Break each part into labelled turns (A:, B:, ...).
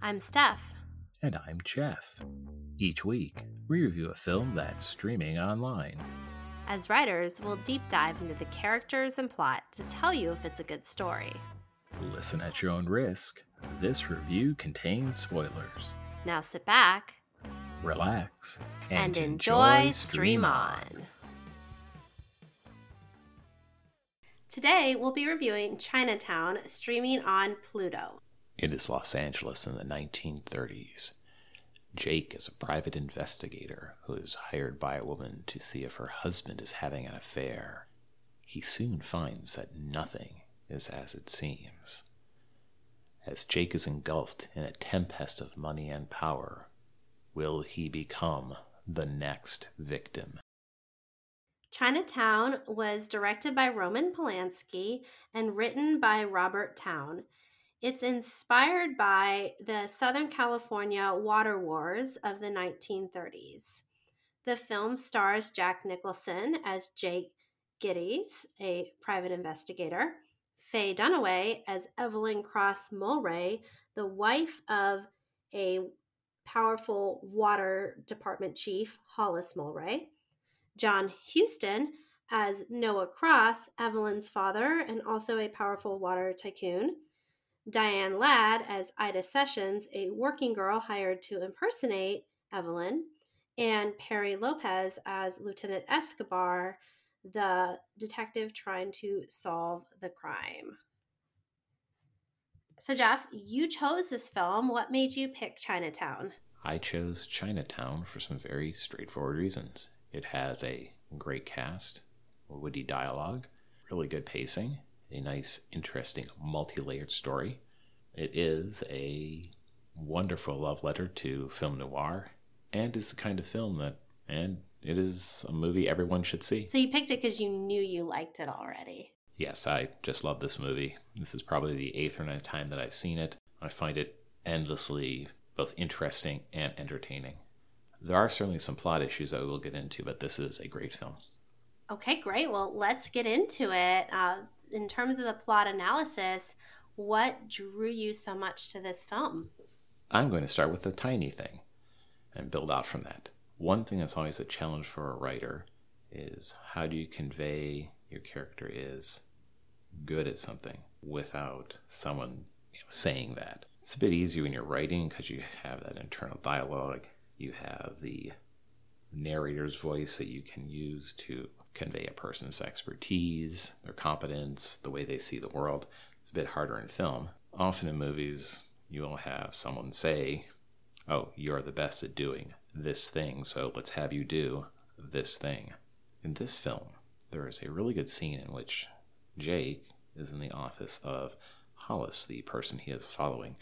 A: I'm Steph.
B: And I'm Jeff. Each week, we review a film that's streaming online.
A: As writers, we'll deep dive into the characters and plot to tell you if it's a good story.
B: Listen at your own risk. This review contains spoilers.
A: Now sit back
B: Relax
A: and, enjoy Stream On. Today, we'll be reviewing Chinatown streaming on Pluto.
B: It is Los Angeles in the 1930s. Jake is a private investigator who is hired by a woman to see if her husband is having an affair. He soon finds that nothing is as it seems. As Jake is engulfed in a tempest of money and power, will he become the next victim?
A: Chinatown was directed by Roman Polanski and written by Robert Towne. It's inspired by the Southern California water wars of the 1930s. The film stars Jack Nicholson as Jake Gittes, a private investigator, Faye Dunaway as Evelyn Cross Mulwray, the wife of a powerful water department chief, Hollis Mulwray, John Huston as Noah Cross, Evelyn's father and also a powerful water tycoon, Diane Ladd as Ida Sessions, a working girl hired to impersonate Evelyn, and Perry Lopez as Lieutenant Escobar, the detective trying to solve the crime. So, Jeff, you chose this film. What made you pick Chinatown?
B: I chose Chinatown for some very straightforward reasons. It has a great cast, witty dialogue, really good pacing, a nice, interesting, multi layered story. It is a wonderful love letter to film noir, and it's the kind of film that, and it is a movie everyone should see.
A: So you picked it because you knew you liked it already.
B: Yes, I just love this movie. This is probably the eighth or ninth time that I've seen it. I find it endlessly both interesting and entertaining. There are certainly some plot issues that we will get into, but this is a great film.
A: Okay, great. Well, let's get into it. Uh, in terms of the plot analysis, what drew you so much to this film?
B: I'm going to start with the tiny thing and build out from that. One thing that's always a challenge for a writer is how do you convey your character is good at something without someone saying that. It's a bit easier when you're writing because you have that internal dialogue. You have the narrator's voice that you can use to convey a person's expertise, their competence, the way they see the world. It's a bit harder in film. Often in movies, you will have someone say, Oh, you're the best at doing this thing, so let's have you do this thing. In this film, there is a really good scene in which Jake is in the office of Hollis, the person he is following,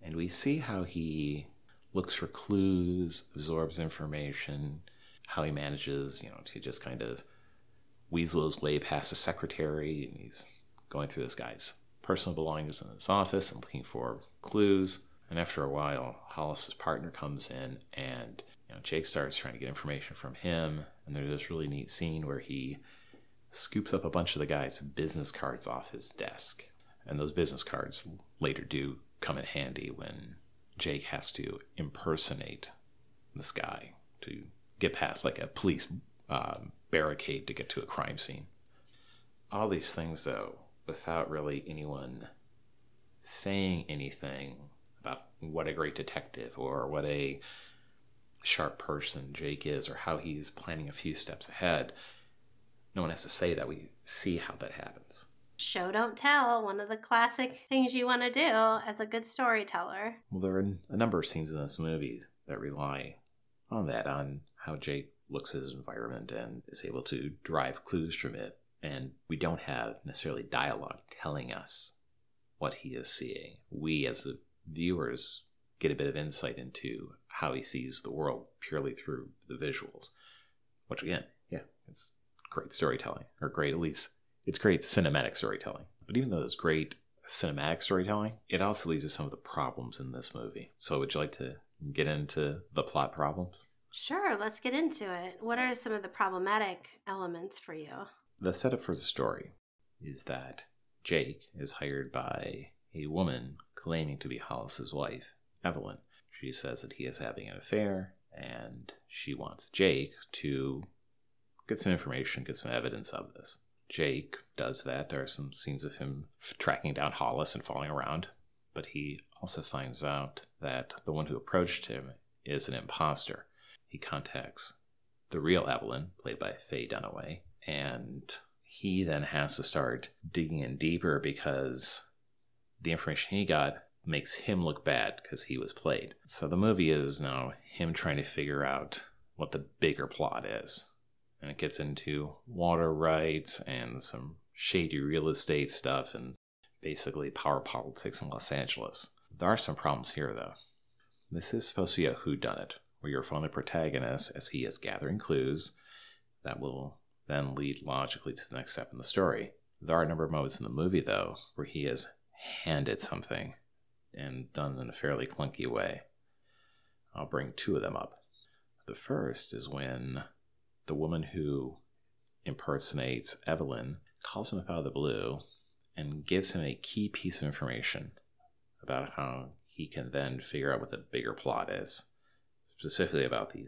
B: and we see how he looks for clues, absorbs information, how he manages, you know, to just kind of weasel his way past the secretary, and he's going through this guy's personal belongings in his office and looking for clues. And after a while, Hollis's partner comes in, and you know, Jake starts trying to get information from him. And there's this really neat scene where he scoops up a bunch of the guy's business cards off his desk. And those business cards later do come in handy when Jake has to impersonate this guy to get past like a police um, barricade to get to a crime scene. All these things, though, without really anyone saying anything about what a great detective or what a sharp person Jake is or how he's planning a few steps ahead. No one has to say that. We see how that happens.
A: Show don't tell, one of the classic things you want to do as a good storyteller.
B: Well, there are a number of scenes in this movie that rely on that, on how Jake looks at his environment and is able to derive clues from it. And we don't have necessarily dialogue telling us what he is seeing. We, as viewers, get a bit of insight into how he sees the world purely through the visuals. Which, again, yeah, it's great storytelling, or great at least, it's great cinematic storytelling. But even though it's great cinematic storytelling, it also leads to some of the problems in this movie. So, would you like to get into the plot problems?
A: Sure, let's get into it. What are some of the problematic elements for you?
B: The setup for the story is that Jake is hired by a woman claiming to be Hollis's wife Evelyn. She says that he is having an affair and she wants Jake to get some information, get some evidence of this. Jake does that. There are some scenes of him tracking down Hollis and falling around, but he also finds out that the one who approached him is an imposter. He contacts the real Evelyn, played by Faye Dunaway, and he then has to start digging in deeper because the information he got makes him look bad because he was played. So the movie is now him trying to figure out what the bigger plot is. And it gets into water rights and some shady real estate stuff and basically power politics in Los Angeles. There are some problems here though. This is supposed to be a whodunit, where you're following the protagonist as he is gathering clues that will then lead logically to the next step in the story. There are a number of moments in the movie, though, where he is handed something and done in a fairly clunky way. I'll bring two of them up. The first is when the woman who impersonates Evelyn calls him up out of the blue and gives him a key piece of information about how he can then figure out what the bigger plot is, specifically about the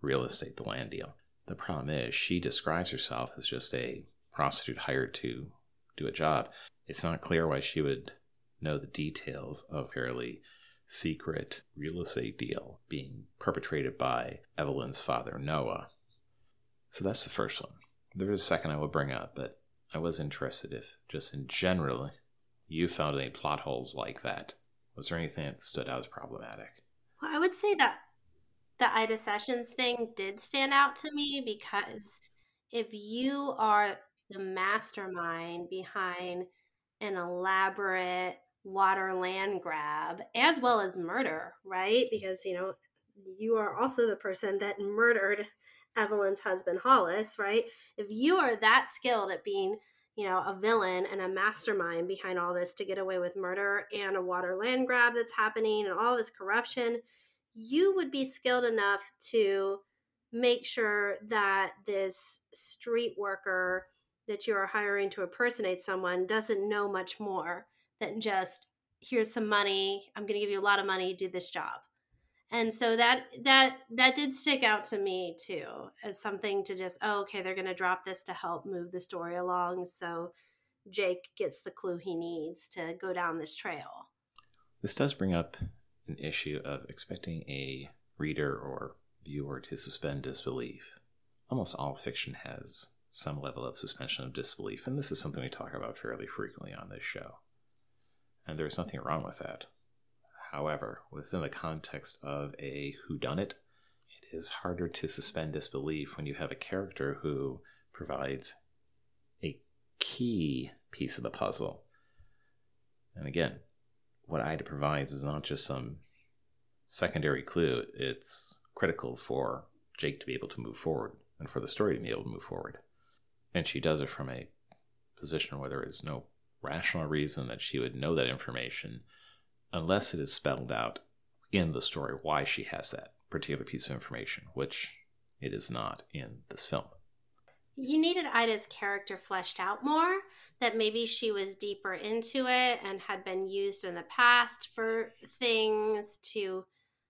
B: real estate, the land deal. The problem is, she describes herself as just a prostitute hired to do a job. It's not clear why she would know the details of a fairly secret real estate deal being perpetrated by Evelyn's father, Noah. So that's the first one. There's a second I will bring up, but I was interested if, just in general, you found any plot holes like that. Was there anything that stood out as problematic?
A: Well, I would say that the Ida Sessions thing did stand out to me because if you are the mastermind behind an elaborate water land grab as well as murder, right? Because, you know, you are also the person that murdered Evelyn's husband, Hollis, right? If you are that skilled at being, you know, a villain and a mastermind behind all this to get away with murder and a water land grab that's happening and all this corruption, you would be skilled enough to make sure that this street worker that you are hiring to impersonate someone doesn't know much more than just here's some money. I'm going to give you a lot of money. Do this job. And so that that that did stick out to me too as something to just oh okay they're going to drop this to help move the story along so jake gets the clue he needs to go down this trail.
B: This does bring up an issue of expecting a reader or viewer to suspend disbelief. Almost all fiction has some level of suspension of disbelief, and this is something we talk about fairly frequently on this show. And there's nothing wrong with that. However, within the context of a whodunit, it is harder to suspend disbelief when you have a character who provides a key piece of the puzzle. And again, what IDA provides is not just some secondary clue, it's critical for Jake to be able to move forward and for the story to be able to move forward. And she does it from a position where there is no rational reason that she would know that information unless it is spelled out in the story why she has that particular piece of information, which it is not in this film.
A: You needed Ida's character fleshed out more that maybe she was deeper into it and had been used in the past for things to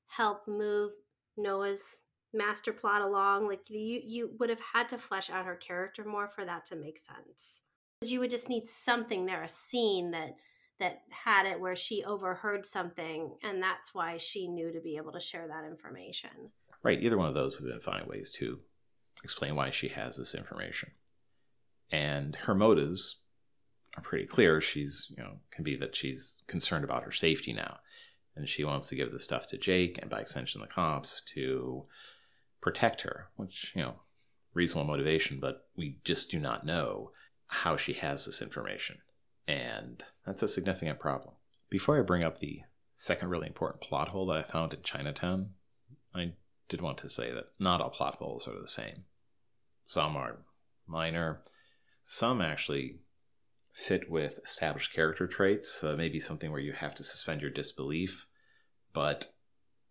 A: help move Noah's master plot along. Like you, you would have had to flesh out her character more for that to make sense. You would just need something there, a scene that that had it where she overheard something, and that's why she knew to be able to share that information.
B: Right. Either one of those would have been fine ways to explain why she has this information. And her motives are pretty clear. She's, you know, can be that she's concerned about her safety now. And she wants to give the stuff to Jake and by extension the cops to protect her, which, you know, reasonable motivation, but we just do not know how she has this information. And that's a significant problem. Before I bring up the second really important plot hole that I found in Chinatown, I did want to say that not all plot holes are the same. Some are minor, some actually fit with established character traits. So maybe something where you have to suspend your disbelief, but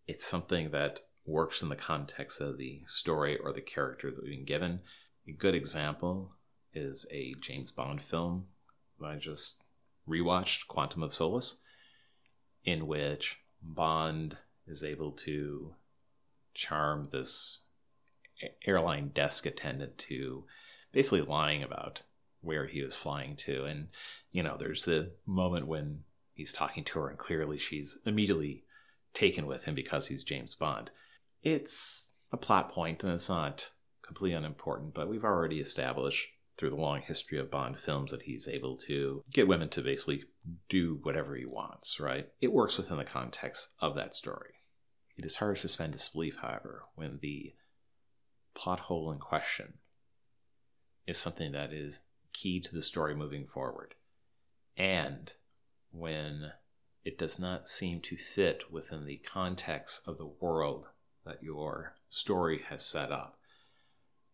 B: it's something that works in the context of the story or the character that we've been given. A good example is a James Bond film I just rewatched, Quantum of Solace, in which Bond is able to charm this airline desk attendant to basically lying about where he was flying to. And, you know, there's the moment when he's talking to her, and clearly she's immediately taken with him because he's James Bond. It's a plot point, and it's not completely unimportant, but we've already established through the long history of Bond films that he's able to get women to basically do whatever he wants, right? It works within the context of that story. It is hard to suspend disbelief, however, when the plot hole in question is something that is key to the story moving forward. And when it does not seem to fit within the context of the world that your story has set up,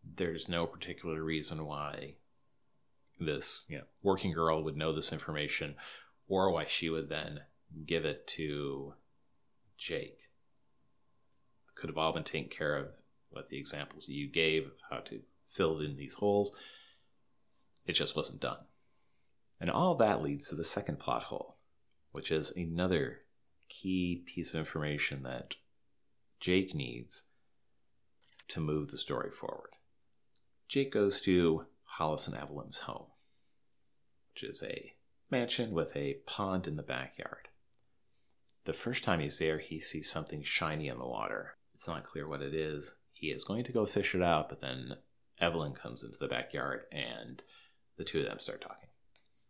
B: there's no particular reason why this you know, working girl would know this information or why she would then give it to Jake. Could have all been taken care of with the examples you gave of how to fill in these holes. It just wasn't done. And all that leads to the second plot hole, which is another key piece of information that Jake needs to move the story forward. Jake goes to Hollis and Evelyn's home, which is a mansion with a pond in the backyard. The first time he's there, he sees something shiny in the water. It's not clear what it is. He is going to go fish it out, but then Evelyn comes into the backyard and the two of them start talking.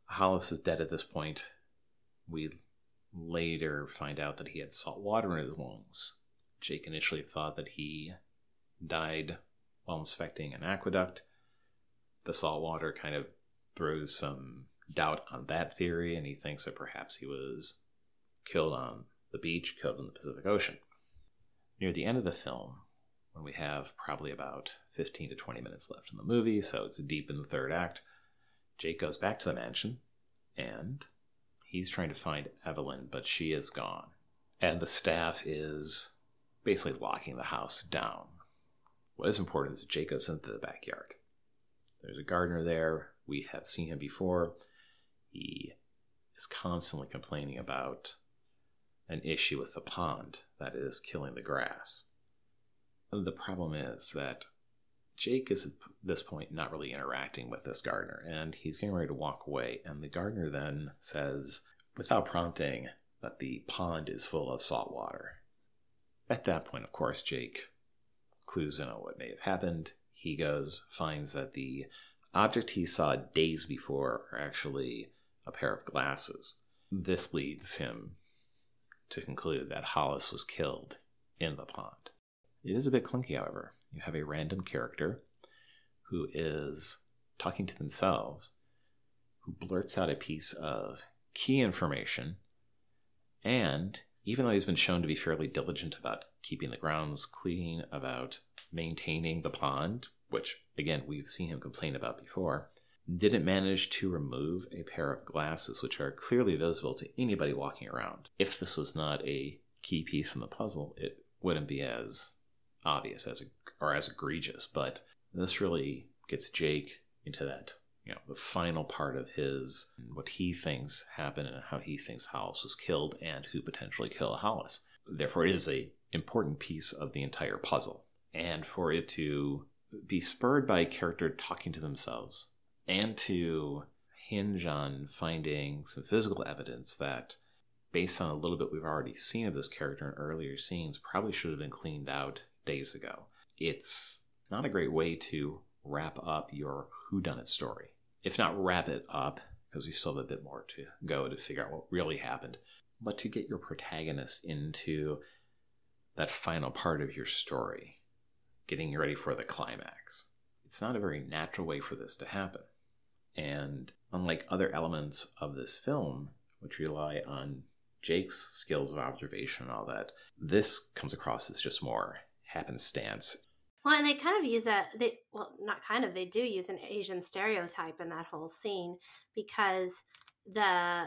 B: Hollis is dead at this point. We later find out that he had salt water in his lungs. Jake initially thought that he died while inspecting an aqueduct. The salt water kind of throws some doubt on that theory, and he thinks that perhaps he was killed on the beach, killed in the Pacific Ocean. Near the end of the film, when we have probably about 15 to 20 minutes left in the movie, so it's deep in the third act, Jake goes back to the mansion and he's trying to find Evelyn, but she is gone. And the staff is basically locking the house down. What is important is Jake goes into the backyard. There's a gardener there. We have seen him before. He is constantly complaining about an issue with the pond that is killing the grass. The problem is that Jake is at this point not really interacting with this gardener, and he's getting ready to walk away. And the gardener then says, without prompting, that the pond is full of salt water. At that point, of course, Jake clues in on what may have happened. He goes, finds that the object he saw days before are actually a pair of glasses. This leads him to conclude that Hollis was killed in the pond. It is a bit clunky, however. You have a random character who is talking to themselves, who blurts out a piece of key information, and even though he's been shown to be fairly diligent about keeping the grounds clean, about maintaining the pond, which again we've seen him complain about before, didn't manage to remove a pair of glasses which are clearly visible to anybody walking around. If this was not a key piece in the puzzle, it wouldn't be as obvious as or as egregious, but this really gets Jake into that you know the final part of his what he thinks happened and how he thinks Hollis was killed and who potentially killed Hollis. Therefore, it is a important piece of the entire puzzle, and for it to be spurred by a character talking to themselves and to hinge on finding some physical evidence that based on a little bit we've already seen of this character in earlier scenes probably should have been cleaned out days ago. It's not a great way to wrap up your whodunit story. If not wrap it up, because we still have a bit more to go to figure out what really happened, but to get your protagonist into that final part of your story, getting ready for the climax. It's not a very natural way for this to happen. And unlike other elements of this film, which rely on Jake's skills of observation and all that, this comes across as just more happenstance.
A: Well, and they kind of use a they well, not kind of they do use an Asian stereotype in that whole scene because the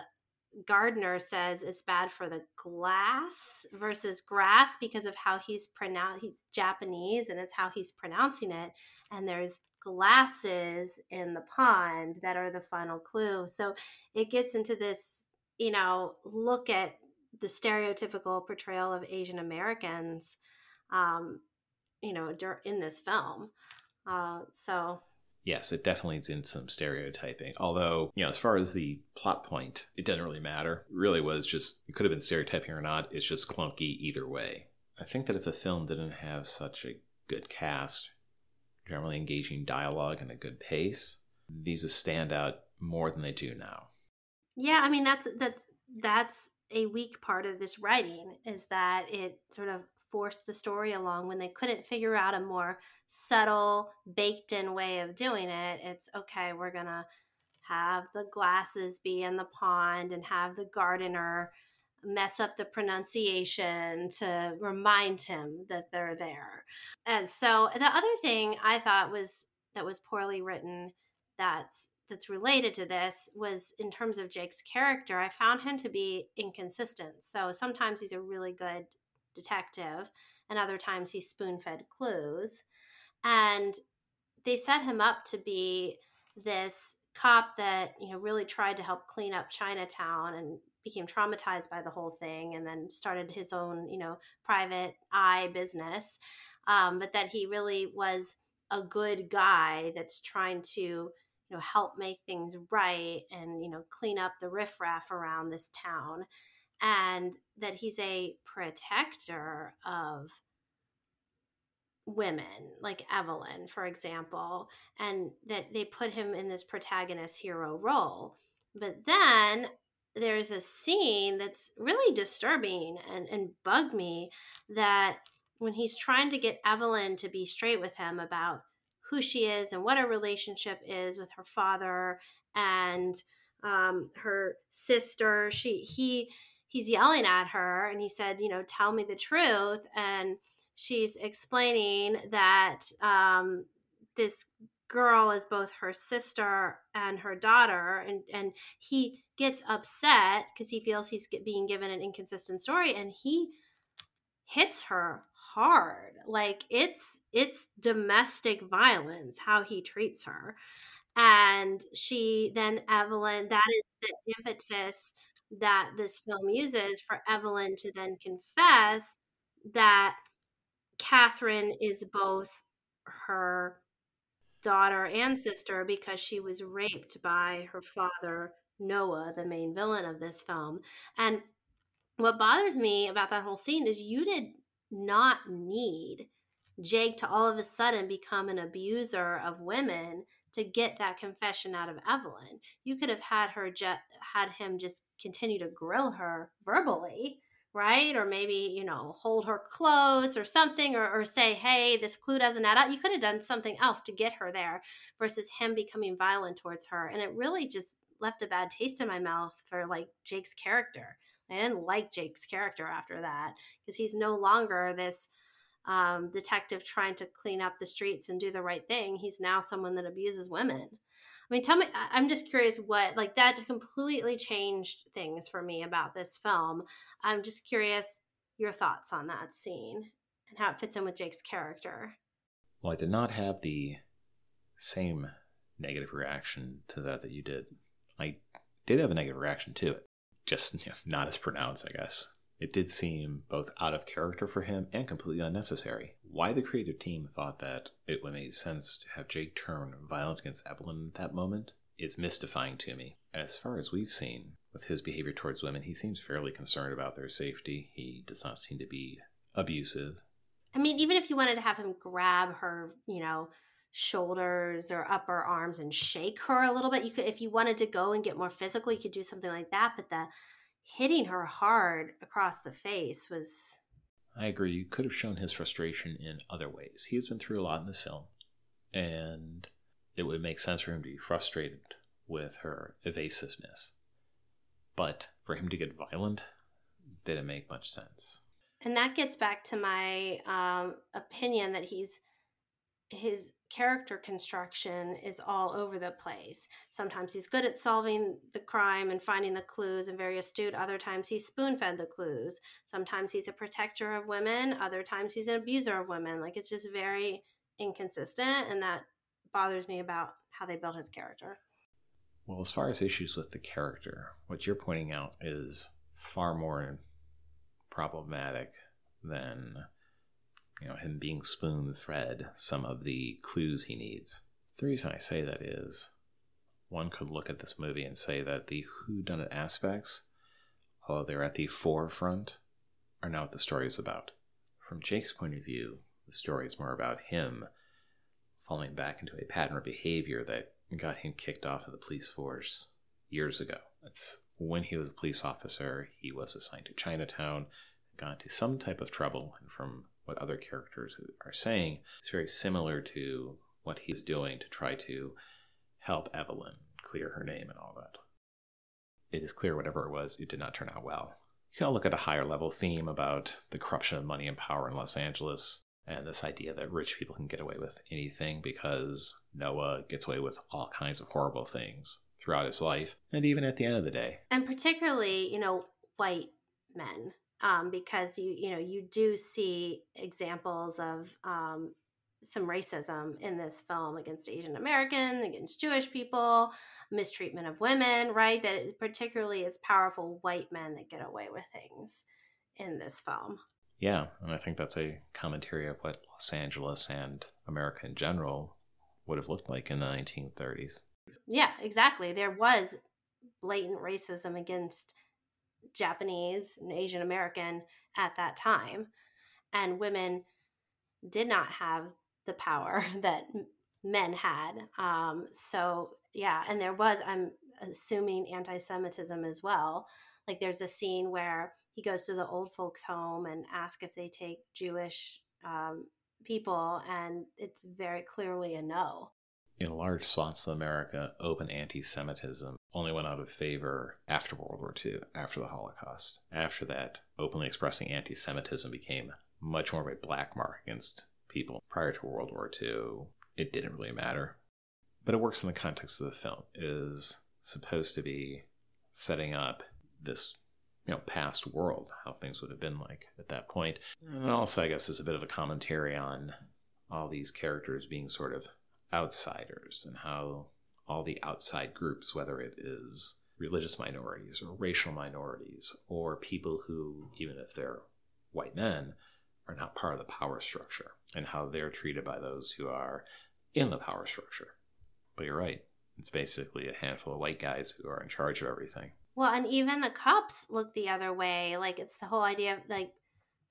A: gardener says it's bad for the glass versus grass because of how he's pronounced he's Japanese and it's how he's pronouncing it and there's glasses in the pond that are the final clue so it gets into this you know look at the stereotypical portrayal of Asian Americans, um, you know, in this film. Uh, so
B: yes, it definitely is in some stereotyping. Although, you know, as far as the plot point, it doesn't really matter. It really was just, it could have been stereotyping or not. It's just clunky either way. I think that if the film didn't have such a good cast, generally engaging dialogue and a good pace, these would stand out more than they do now.
A: Yeah, I mean that's that's that's a weak part of this writing is that it sort of forced the story along when they couldn't figure out a more subtle, baked in way of doing it. It's okay, we're going to have the glasses be in the pond and have the gardener mess up the pronunciation to remind him that they're there. And so the other thing I thought was that was poorly written that's that's related to this was in terms of Jake's character, I found him to be inconsistent. So sometimes he's a really good detective, and other times he's spoon fed clues. And they set him up to be this cop that, you know, really tried to help clean up Chinatown and became traumatized by the whole thing and then started his own, you know, private eye business. Um, but that he really was a good guy that's trying to you know help make things right and you know clean up the riffraff around this town and that he's a protector of women like Evelyn for example and that they put him in this protagonist hero role but then there's a scene that's really disturbing and, and bugged me that when he's trying to get Evelyn to be straight with him about who she is and what her relationship is with her father and um, her sister. She he he's yelling at her and he said, you know, tell me the truth. And she's explaining that um, this girl is both her sister and her daughter and and he gets upset because he feels he's being given an inconsistent story and he hits her hard like it's it's domestic violence how he treats her and she then evelyn that is the impetus that this film uses for evelyn to then confess that catherine is both her daughter and sister because she was raped by her father noah the main villain of this film. And what bothers me about that whole scene is you did not need Jake to all of a sudden become an abuser of women to get that confession out of Evelyn. You could have had her just had him just continue to grill her verbally, right? Or maybe, you know, hold her close or something, or, or say, hey, this clue doesn't add up. You could have done something else to get her there versus him becoming violent towards her. And it really just left a bad taste in my mouth for like Jake's character. I didn't like Jake's character after that because he's no longer this um, detective trying to clean up the streets and do the right thing. He's now someone that abuses women. I mean, tell me, I'm just curious what, like, that completely changed things for me about this film. I'm just curious your thoughts on that scene and how it fits in with Jake's character.
B: Well, I did not have the same negative reaction to that that you did. I did have a negative reaction to it just you know, not as pronounced, I guess. It did seem both out of character for him and completely unnecessary. Why the creative team thought that it would make sense to have Jake turn violent against Evelyn at that moment is mystifying to me. As far as we've seen with his behavior towards women, he seems fairly concerned about their safety. He does not seem to be abusive.
A: I mean, even if you wanted to have him grab her, you know, shoulders or upper arms and shake her a little bit. You could, if you wanted to go and get more physical, you could do something like that. But the hitting her hard across the face was.
B: I agree. You could have shown his frustration in other ways. He has been through a lot in this film, and it would make sense for him to be frustrated with her evasiveness. But for him to get violent didn't make much sense.
A: And that gets back to my um, opinion that he's his character construction is all over the place. Sometimes he's good at solving the crime and finding the clues and very astute. Other times he's spoon fed the clues. Sometimes he's a protector of women. Other times he's an abuser of women. Like it's just very inconsistent. And that bothers me about how they built his character.
B: Well, as far as issues with the character, what you're pointing out is far more problematic than you know him being spoon fed some of the clues he needs. The reason I say that is one could look at this movie and say that the whodunit aspects, although they're at the forefront, are not what the story is about. From Jake's point of view, the story is more about him falling back into a pattern of behavior that got him kicked off of the police force years ago. That's when he was a police officer, he was assigned to Chinatown, got into some type of trouble, and from what other characters are saying, it's very similar to what he's doing to try to help Evelyn clear her name and all that. It is clear whatever it was, it did not turn out well. You can look at a higher level theme about the corruption of money and power in Los Angeles and this idea that rich people can get away with anything because Noah gets away with all kinds of horrible things throughout his life and even at the end of the day.
A: And particularly, you know, white men. Um, because you you know you do see examples of um, some racism in this film against Asian American, against Jewish people, mistreatment of women, right? That particularly it's powerful white men that get away with things in this film.
B: Yeah, and I think that's a commentary of what Los Angeles and America in general would have looked like in the 1930s.
A: Yeah, exactly. There was blatant racism against Japanese and Asian American at that time, and women did not have the power that men had. Um, so yeah, and there was, I'm assuming, anti-Semitism as well. Like there's a scene where he goes to the old folks' home and asks if they take Jewish um, people, and it's very clearly a no.
B: In large swaths of America, open anti Semitism only went out of favor after World War II, after the Holocaust. After that, openly expressing anti Semitism became much more of a black mark against people. Prior to World War II, it didn't really matter. But it works in the context of the film. It is supposed to be setting up this you know past world how things would have been like at that point and also i guess is a bit of a commentary on all these characters being sort of outsiders and how all the outside groups whether it is religious minorities or racial minorities or people who even if they're white men are not part of the power structure and how they're treated by those who are in the power structure but you're right it's basically a handful of white guys who are in charge of everything
A: well, and even the cops look the other way. Like it's the whole idea of like,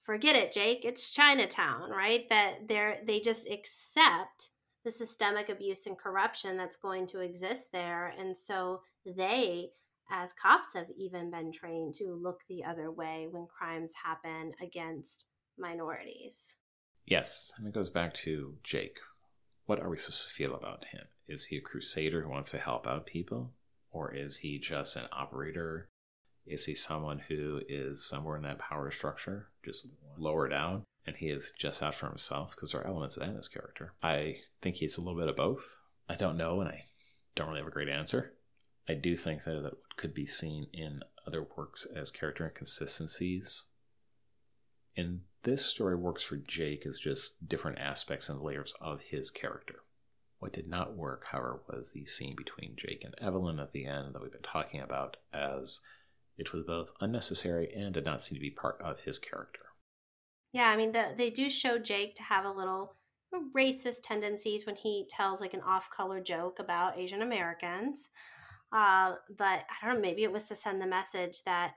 A: forget it, Jake. It's Chinatown, right? That they're they just accept the systemic abuse and corruption that's going to exist there, and so they, as cops, have even been trained to look the other way when crimes happen against minorities.
B: Yes, and it goes back to Jake. What are we supposed to feel about him? Is he a crusader who wants to help out people? Or is he just an operator? Is he someone who is somewhere in that power structure, just lower down, and he is just out for himself? Because there are elements of that in his character. I think he's a little bit of both. I don't know, and I don't really have a great answer. I do think that that could be seen in other works as character inconsistencies. In this story works for Jake as just different aspects and layers of his character. What did not work, however, was the scene between Jake and Evelyn at the end that we've been talking about, as it was both unnecessary and did not seem to be part of his character.
A: Yeah, I mean, the, they do show Jake to have a little racist tendencies when he tells like an off-color joke about Asian Americans. Uh, but I don't know, maybe it was to send the message that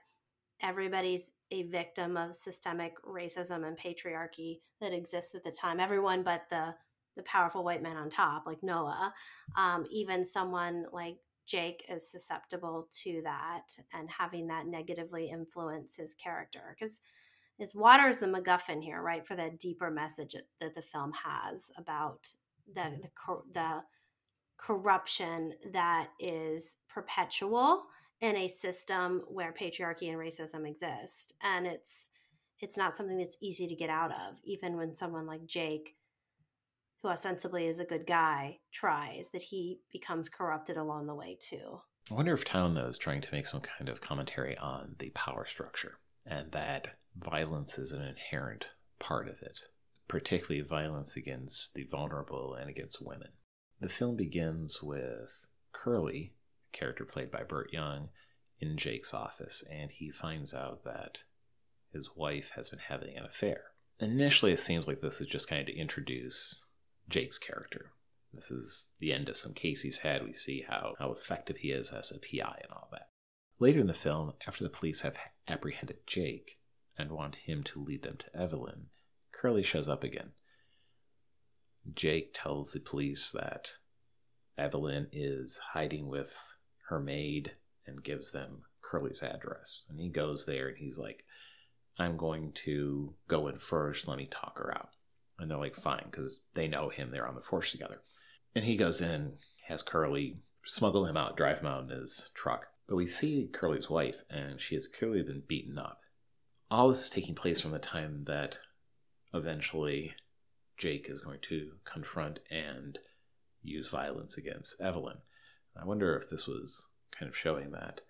A: everybody's a victim of systemic racism and patriarchy that exists at the time. Everyone but the the powerful white men on top, like Noah, um, even someone like Jake is susceptible to that and having that negatively influence his character because his water is the MacGuffin here, right, for that deeper message that the film has about the mm-hmm. the, the corruption that is perpetual in a system where patriarchy and racism exist, and it's it's not something that's easy to get out of, even when someone like Jake who ostensibly is a good guy, tries, that he becomes corrupted along the way too.
B: I wonder if Towne, though, is trying to make some kind of commentary on the power structure and that violence is an inherent part of it, particularly violence against the vulnerable and against women. The film begins with Curly, a character played by Burt Young, in Jake's office, and he finds out that his wife has been having an affair. Initially, it seems like this is just kind of to introduce Jake's character. This is the end of some case he's had. We see how, how effective he is as a PI and all that. Later in the film, after the police have apprehended Jake and want him to lead them to Evelyn, Curly shows up again. Jake tells the police that Evelyn is hiding with her maid and gives them Curly's address. And he goes there and he's like, I'm going to go in first. Let me talk her out. And they're like, fine, because they know him. They're on the force together. And he goes in, has Curly smuggle him out, drive him out in his truck. But we see Curly's wife, and she has clearly been beaten up. All this is taking place from the time that eventually Jake is going to confront and use violence against Evelyn. I wonder if this was kind of showing that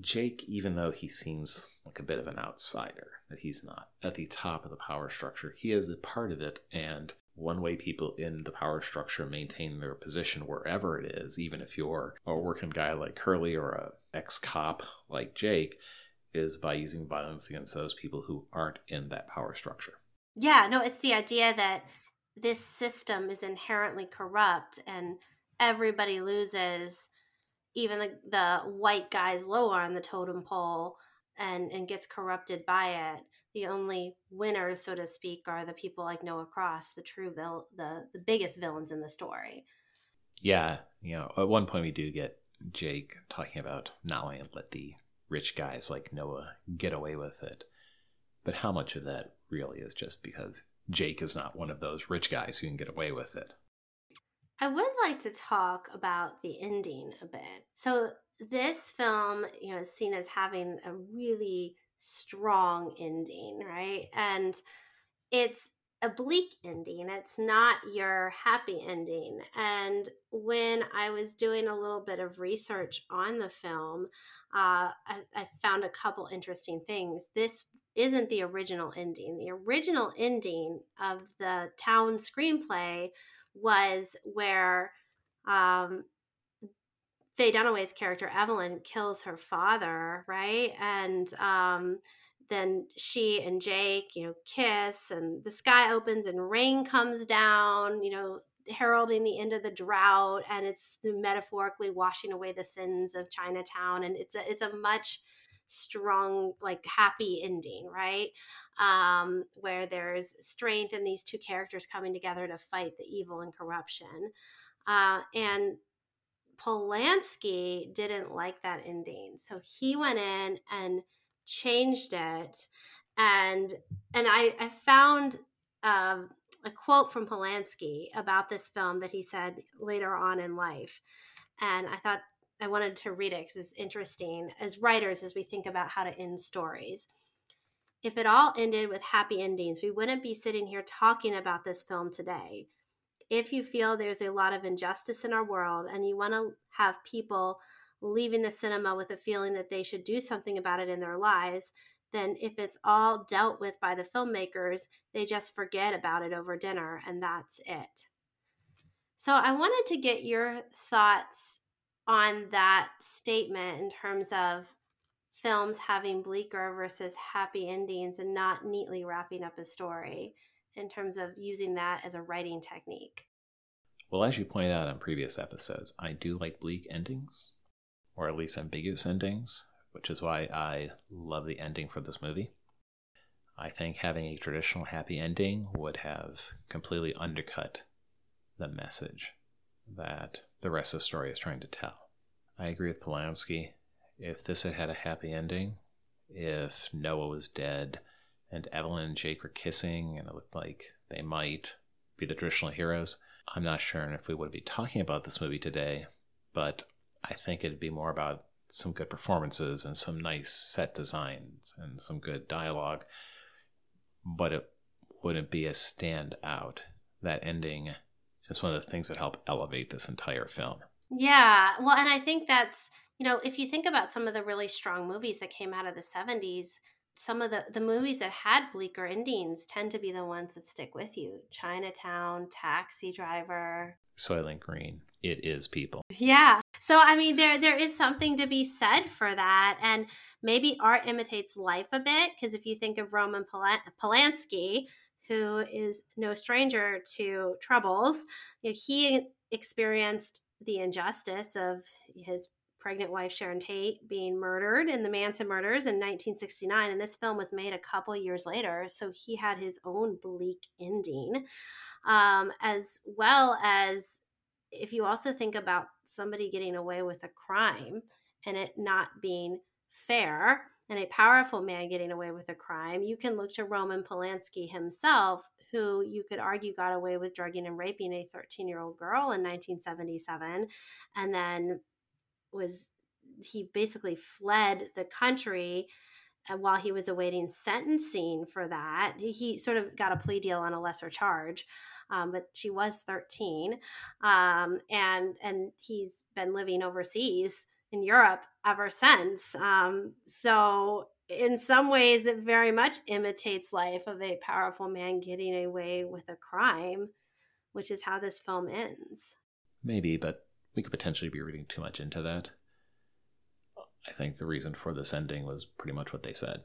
B: Jake, even though he seems like a bit of an outsider, that he's not at the top of the power structure, he is a part of it. And one way people in the power structure maintain their position wherever it is, even if you're a working guy like Curly or a ex cop like Jake, is by using violence against those people who aren't in that power structure.
A: Yeah, no, it's the idea that this system is inherently corrupt and everybody loses even the, the white guys lower on the totem pole and and gets corrupted by it the only winners so to speak are the people like noah cross the true vil- the the biggest villains in the story.
B: Yeah you know at one point we do get jake talking about not wanting to let the rich guys like noah get away with it. But how much of that really is just because jake is not one of those rich guys who can get away with it?
A: I would like to talk about the ending a bit. So this film, you know, is seen as having a really strong ending, right? And it's a bleak ending. It's not your happy ending. And when I was doing a little bit of research on the film, uh, I, I found a couple interesting things. This isn't the original ending. The original ending of the Towne screenplay was where um, Faye Dunaway's character Evelyn kills her father, right? And um, then she and Jake, you know, kiss, and the sky opens and rain comes down, you know, heralding the end of the drought, and it's metaphorically washing away the sins of Chinatown, and it's a it's a much strong like happy ending right? Um where there's strength in these two characters coming together to fight the evil and corruption. Uh and Polanski didn't like that ending so he went in and changed it and and I I found um a quote from Polanski about this film that he said later on in life and I thought I wanted to read it because it's interesting as writers as we think about how to end stories. If it all ended with happy endings, we wouldn't be sitting here talking about this film today. If you feel there's a lot of injustice in our world and you want to have people leaving the cinema with a feeling that they should do something about it in their lives, then if it's all dealt with by the filmmakers, they just forget about it over dinner and that's it. So I wanted to get your thoughts on that statement in terms of films having bleaker versus happy endings and not neatly wrapping up a story in terms of using that as a writing technique.
B: Well, as you pointed out in previous episodes, I do like bleak endings, or at least ambiguous endings, which is why I love the ending for this movie. I think having a traditional happy ending would have completely undercut the message that the rest of the story is trying to tell. I agree with Polanski. If this had had a happy ending, if Noah was dead and Evelyn and Jake were kissing and it looked like they might be the traditional heroes, I'm not sure if we would be talking about this movie today, but I think it'd be more about some good performances and some nice set designs and some good dialogue, but it wouldn't be a standout. That ending is one of the things that help elevate this entire film.
A: Yeah. Well, and I think that's, you know, if you think about some of the really strong movies that came out of the 70s, some of the, the movies that had bleaker endings tend to be the ones that stick with you. Chinatown, Taxi Driver,
B: Soylent Green. It is people.
A: Yeah. So I mean there there is something to be said for that and maybe art imitates life a bit because if you think of Roman Polanski who is no stranger to troubles, you know, he experienced the injustice of his pregnant wife Sharon Tate being murdered in the Manson murders in 1969 and this film was made a couple years later so he had his own bleak ending. Um, as well as if you also think about somebody getting away with a crime and it not being fair and a powerful man getting away with a crime, you can look to Roman Polanski himself, who you could argue got away with drugging and raping a 13 year old girl in 1977 and then was he basically fled the country while he was awaiting sentencing for that. He sort of got a plea deal on a lesser charge um, but she was 13 um, and and he's been living overseas in europe ever since. Um, so in some ways it very much imitates life of a powerful man getting away with a crime which is how this film ends.
B: Maybe but we could potentially be reading too much into that i think the reason for this ending was pretty much what they said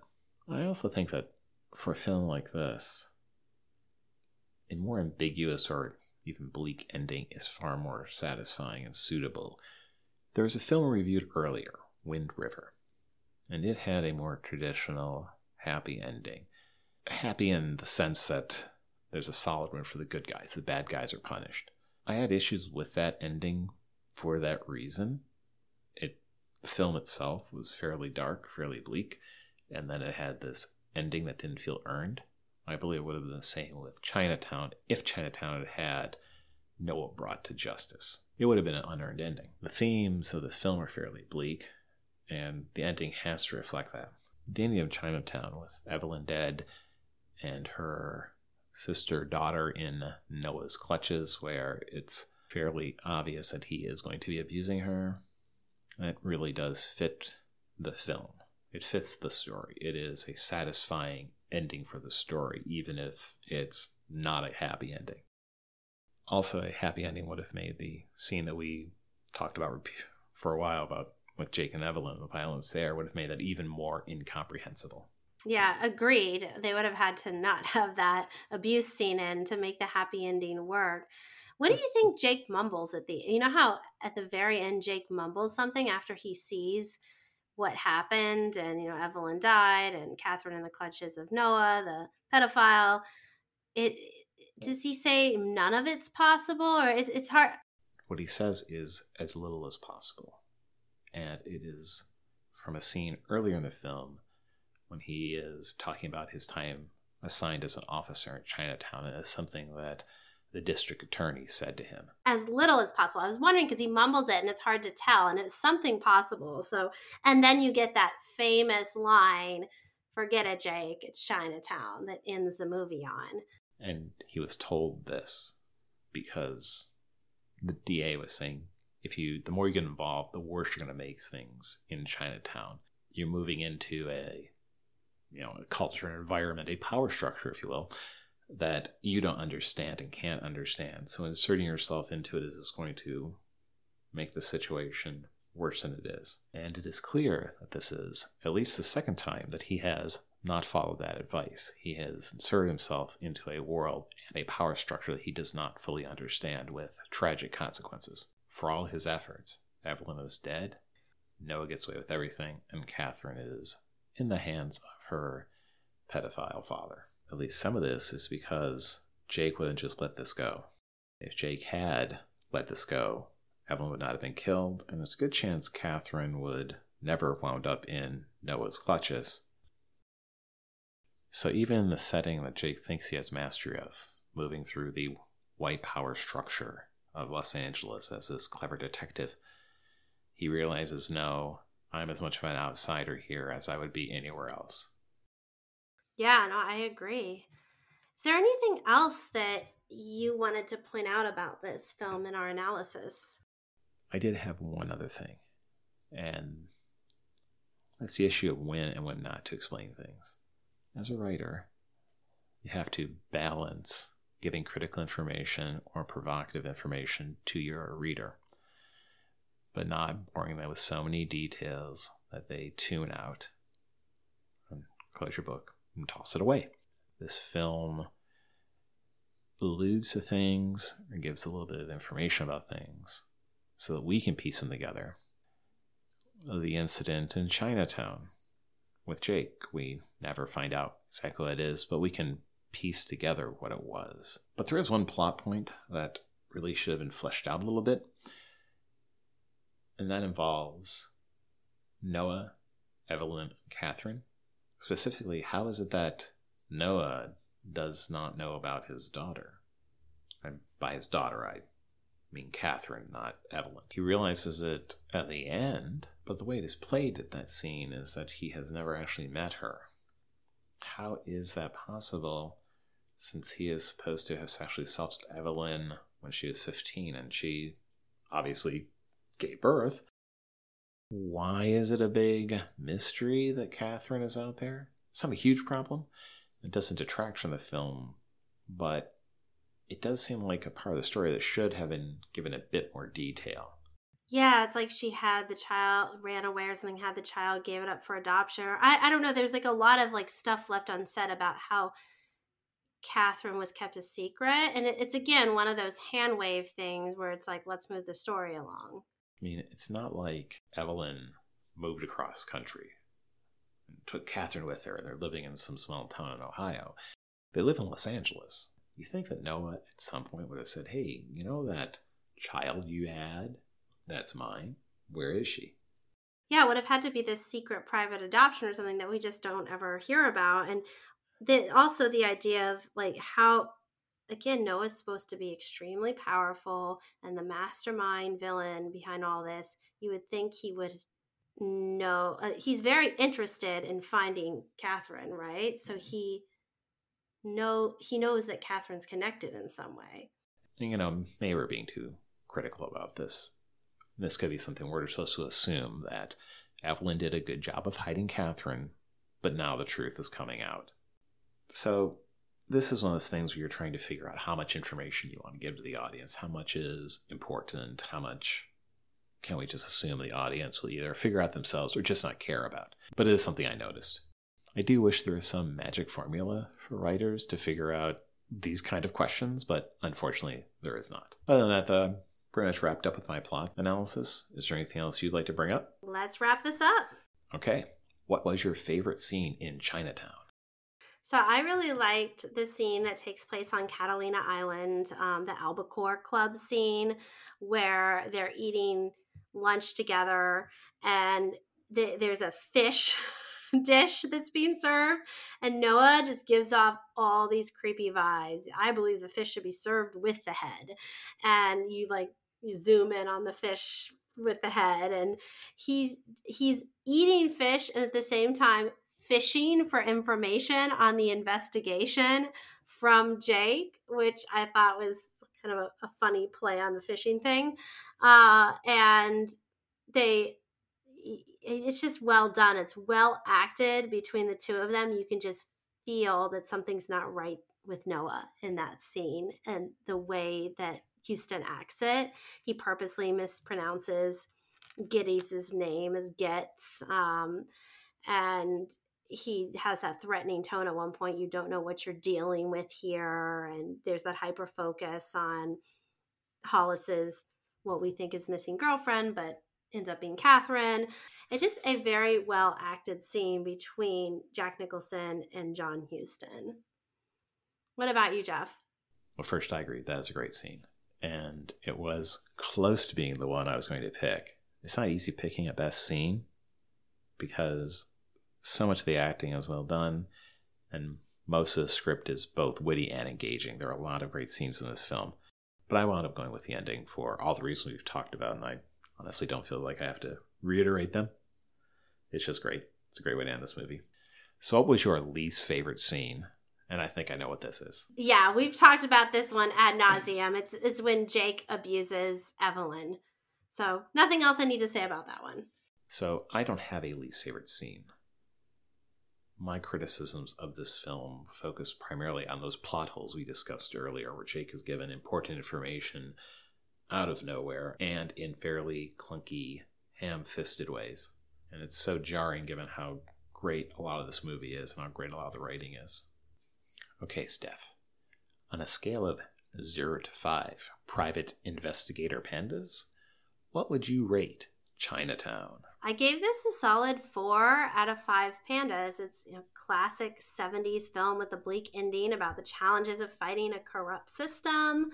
B: i also think that for a film like this a more ambiguous or even bleak ending is far more satisfying and suitable. There was a film reviewed earlier, Wind River, and it had a more traditional happy ending. Happy in the sense that there's a solid win for the good guys, the bad guys are punished. I had issues with that ending for that reason. It the film itself was fairly dark, fairly bleak, and then it had this ending that didn't feel earned. I believe it would have been the same with Chinatown if Chinatown had had Noah brought to justice. It would have been an unearned ending. The themes of this film are fairly bleak, and the ending has to reflect that. The ending of Chinatown with Evelyn dead and her sister daughter in Noah's clutches, where it's fairly obvious that he is going to be abusing her, that really does fit the film. It fits the story. It is a satisfying ending for the story, even if it's not a happy ending. Also, a happy ending would have made the scene that we talked about for a while about with Jake and Evelyn, the violence there would have made that even more incomprehensible.
A: Yeah, agreed. They would have had to not have that abuse scene in to make the happy ending work. What do you think Jake mumbles at the you know how at the very end Jake mumbles something after he sees what happened and you know evelyn died and catherine in the clutches of noah the pedophile? It does he say none of it's possible or it, it's hard?
B: What he says is as little as possible. And it is from a scene earlier in the film when he is talking about his time assigned as an officer in chinatown and it's something that the district attorney said to him.
A: As little as possible. I was wondering because he mumbles it and it's hard to tell, and it's something possible. So, and then you get that famous line, "Forget it, Jake. It's Chinatown," that ends the movie on.
B: And he was told this because the DA was saying, if you, the more you get involved, the worse you're going to make things in Chinatown. You're moving into a, you know, a culture, an environment, a power structure, if you will, that you don't understand and can't understand. So inserting yourself into it is just going to make the situation worse than it is. And it is clear that this is at least the second time that he has not followed that advice. He has inserted himself into a world and a power structure that he does not fully understand with tragic consequences. For all his efforts, Evelyn is dead, Noah gets away with everything, and Catherine is in the hands of her pedophile father at least some of this is because Jake wouldn't just let this go. If Jake had let this go, Evelyn would not have been killed, and there's a good chance Catherine would never have wound up in Noah's clutches. So, even in the setting that Jake thinks he has mastery of, moving through the white power structure of Los Angeles as this clever detective, he realizes no, I'm as much of an outsider here as I would be anywhere else.
A: Yeah, no, I agree. Is there anything else that you wanted to point out about this film in our analysis?
B: I did have one other thing, and that's the issue of when and when not to explain things. As a writer, you have to balance giving critical information or provocative information to your reader. but not boring them with so many details that they tune out and close your book and toss it away. This film alludes to things or gives a little bit of information about things so that we can piece them together. The incident in Chinatown with Jake, we never find out exactly what it is, but we can piece together what it was. But there is one plot point that really should have been fleshed out a little bit, and that involves Noah, Evelyn, and Catherine. Specifically, how is it that Noah does not know about his daughter? And by his daughter, I mean Catherine, not Evelyn. He realizes it at the end, but the way it is played at that scene is that he has never actually met her. How is that possible since he is supposed to have sexually assaulted Evelyn when she was 15 and she obviously gave birth? Why is it a big mystery that Catherine is out there? It's not a huge problem. It doesn't detract from the film, but it does seem like a part of the story that should have been given a bit more detail.
A: Yeah, it's like she had the child, ran away or something, had the child, gave it up for adoption. I, I don't know. There's like a lot of like stuff left unsaid about how Catherine was kept a secret. And it, it's again one of those hand wave things where it's like, let's move the story along.
B: I mean, it's not like Evelyn moved across country and took Catherine with her and they're living in some small town in Ohio. They live in Los Angeles. You think that Noah at some point would have said, Hey, you know that child you had? That's mine. Where is she?
A: Yeah, it would have had to be this secret private adoption or something that we just don't ever hear about. And the, also the idea of like how, again, Noah's supposed to be extremely powerful and the mastermind villain behind all this. You would think he would know. Uh, he's very interested in finding Catherine, right? So he know he knows that Catherine's connected in some way.
B: You know, maybe we're being too critical about this. This could be something we're supposed to assume that Evelyn did a good job of hiding Catherine, but now the truth is coming out. So this is one of those things where you're trying to figure out how much information you want to give to the audience, how much is important, how much can we just assume the audience will either figure out themselves or just not care about. But it is something I noticed. I do wish there was some magic formula for writers to figure out these kind of questions, but unfortunately, there is not. Other than that, uh, pretty much wrapped up with my plot analysis. Is there anything else you'd like to bring up?
A: Let's wrap this up.
B: Okay. What was your favorite scene in Chinatown?
A: So I really liked the scene that takes place on Catalina Island, um, the Albacore Club scene, where they're eating lunch together and th- there's a fish dish that's being served. And Noah just gives off all these creepy vibes. I believe the fish should be served with the head. And you like you zoom in on the fish with the head and he's he's eating fish and at the same time fishing for information on the investigation from Jake, which I thought was kind of a, a funny play on the fishing thing. Uh, and they it's just well done. It's well acted between the two of them. You can just feel that something's not right with Noah in that scene and the way that Huston acts it. He purposely mispronounces Gittes' name as Gets. Um, and he has that threatening tone at one point. You don't know what you're dealing with here. And there's that hyper focus on Hollis's, what we think is missing girlfriend, but ends up being Catherine. It's just a very well acted scene between Jack Nicholson and John Huston. What about you, Jeff?
B: Well, first, I agree. That is a great scene. And it was close to being the one I was going to pick. It's not easy picking a best scene because so much of the acting is well done. And most of the script is both witty and engaging. There are a lot of great scenes in this film. But I wound up going with the ending for all the reasons we've talked about. And I honestly don't feel like I have to reiterate them. It's just great. It's a great way to end this movie. So, what was your least favorite scene? And I think I know what this is.
A: Yeah, we've talked about this one ad nauseum. It's it's when Jake abuses Evelyn. So nothing else I need to say about that one.
B: So I don't have a least favorite scene. My criticisms of this film focus primarily on those plot holes we discussed earlier, where Jake is given important information out of nowhere and in fairly clunky, ham fisted ways. And it's so jarring given how great a lot of this movie is and how great a lot of the writing is. Okay, Steph. On a scale of 0 to 5 private investigator pandas, what would you rate Chinatown?
A: I gave this a solid four out of five pandas. It's a classic 70s film with a bleak ending about the challenges of fighting a corrupt system.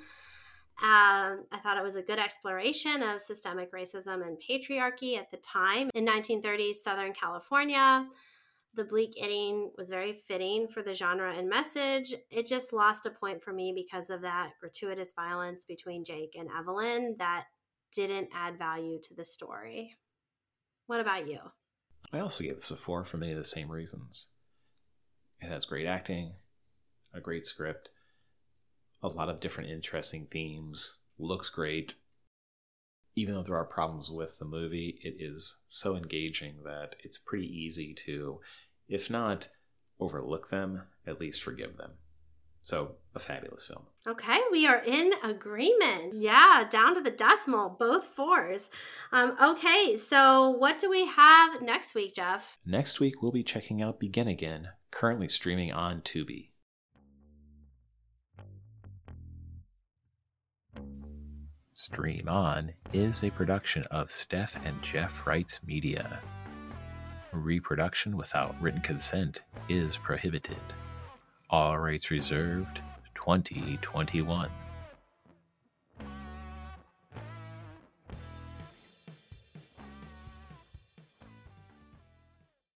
A: Um, I thought it was a good exploration of systemic racism and patriarchy at the time in 1930s Southern California. The bleak ending was very fitting for the genre and message. It just lost a point for me because of that gratuitous violence between Jake and Evelyn that didn't add value to the story. What about you?
B: I also gave this a four for many of the same reasons. It has great acting, a great script, a lot of different interesting themes, looks great. Even though there are problems with the movie, it is so engaging that it's pretty easy to, if not overlook them, at least forgive them. So, a fabulous film.
A: Okay, we are in agreement. Yeah, down to the decimal, both fours. Um, okay, so what do we have next week, Jeff?
B: Next week, we'll be checking out Begin Again, currently streaming on Tubi. Stream On is a production of Steph and Jeff Wrights Media. Reproduction without written consent is prohibited. All rights reserved 2021.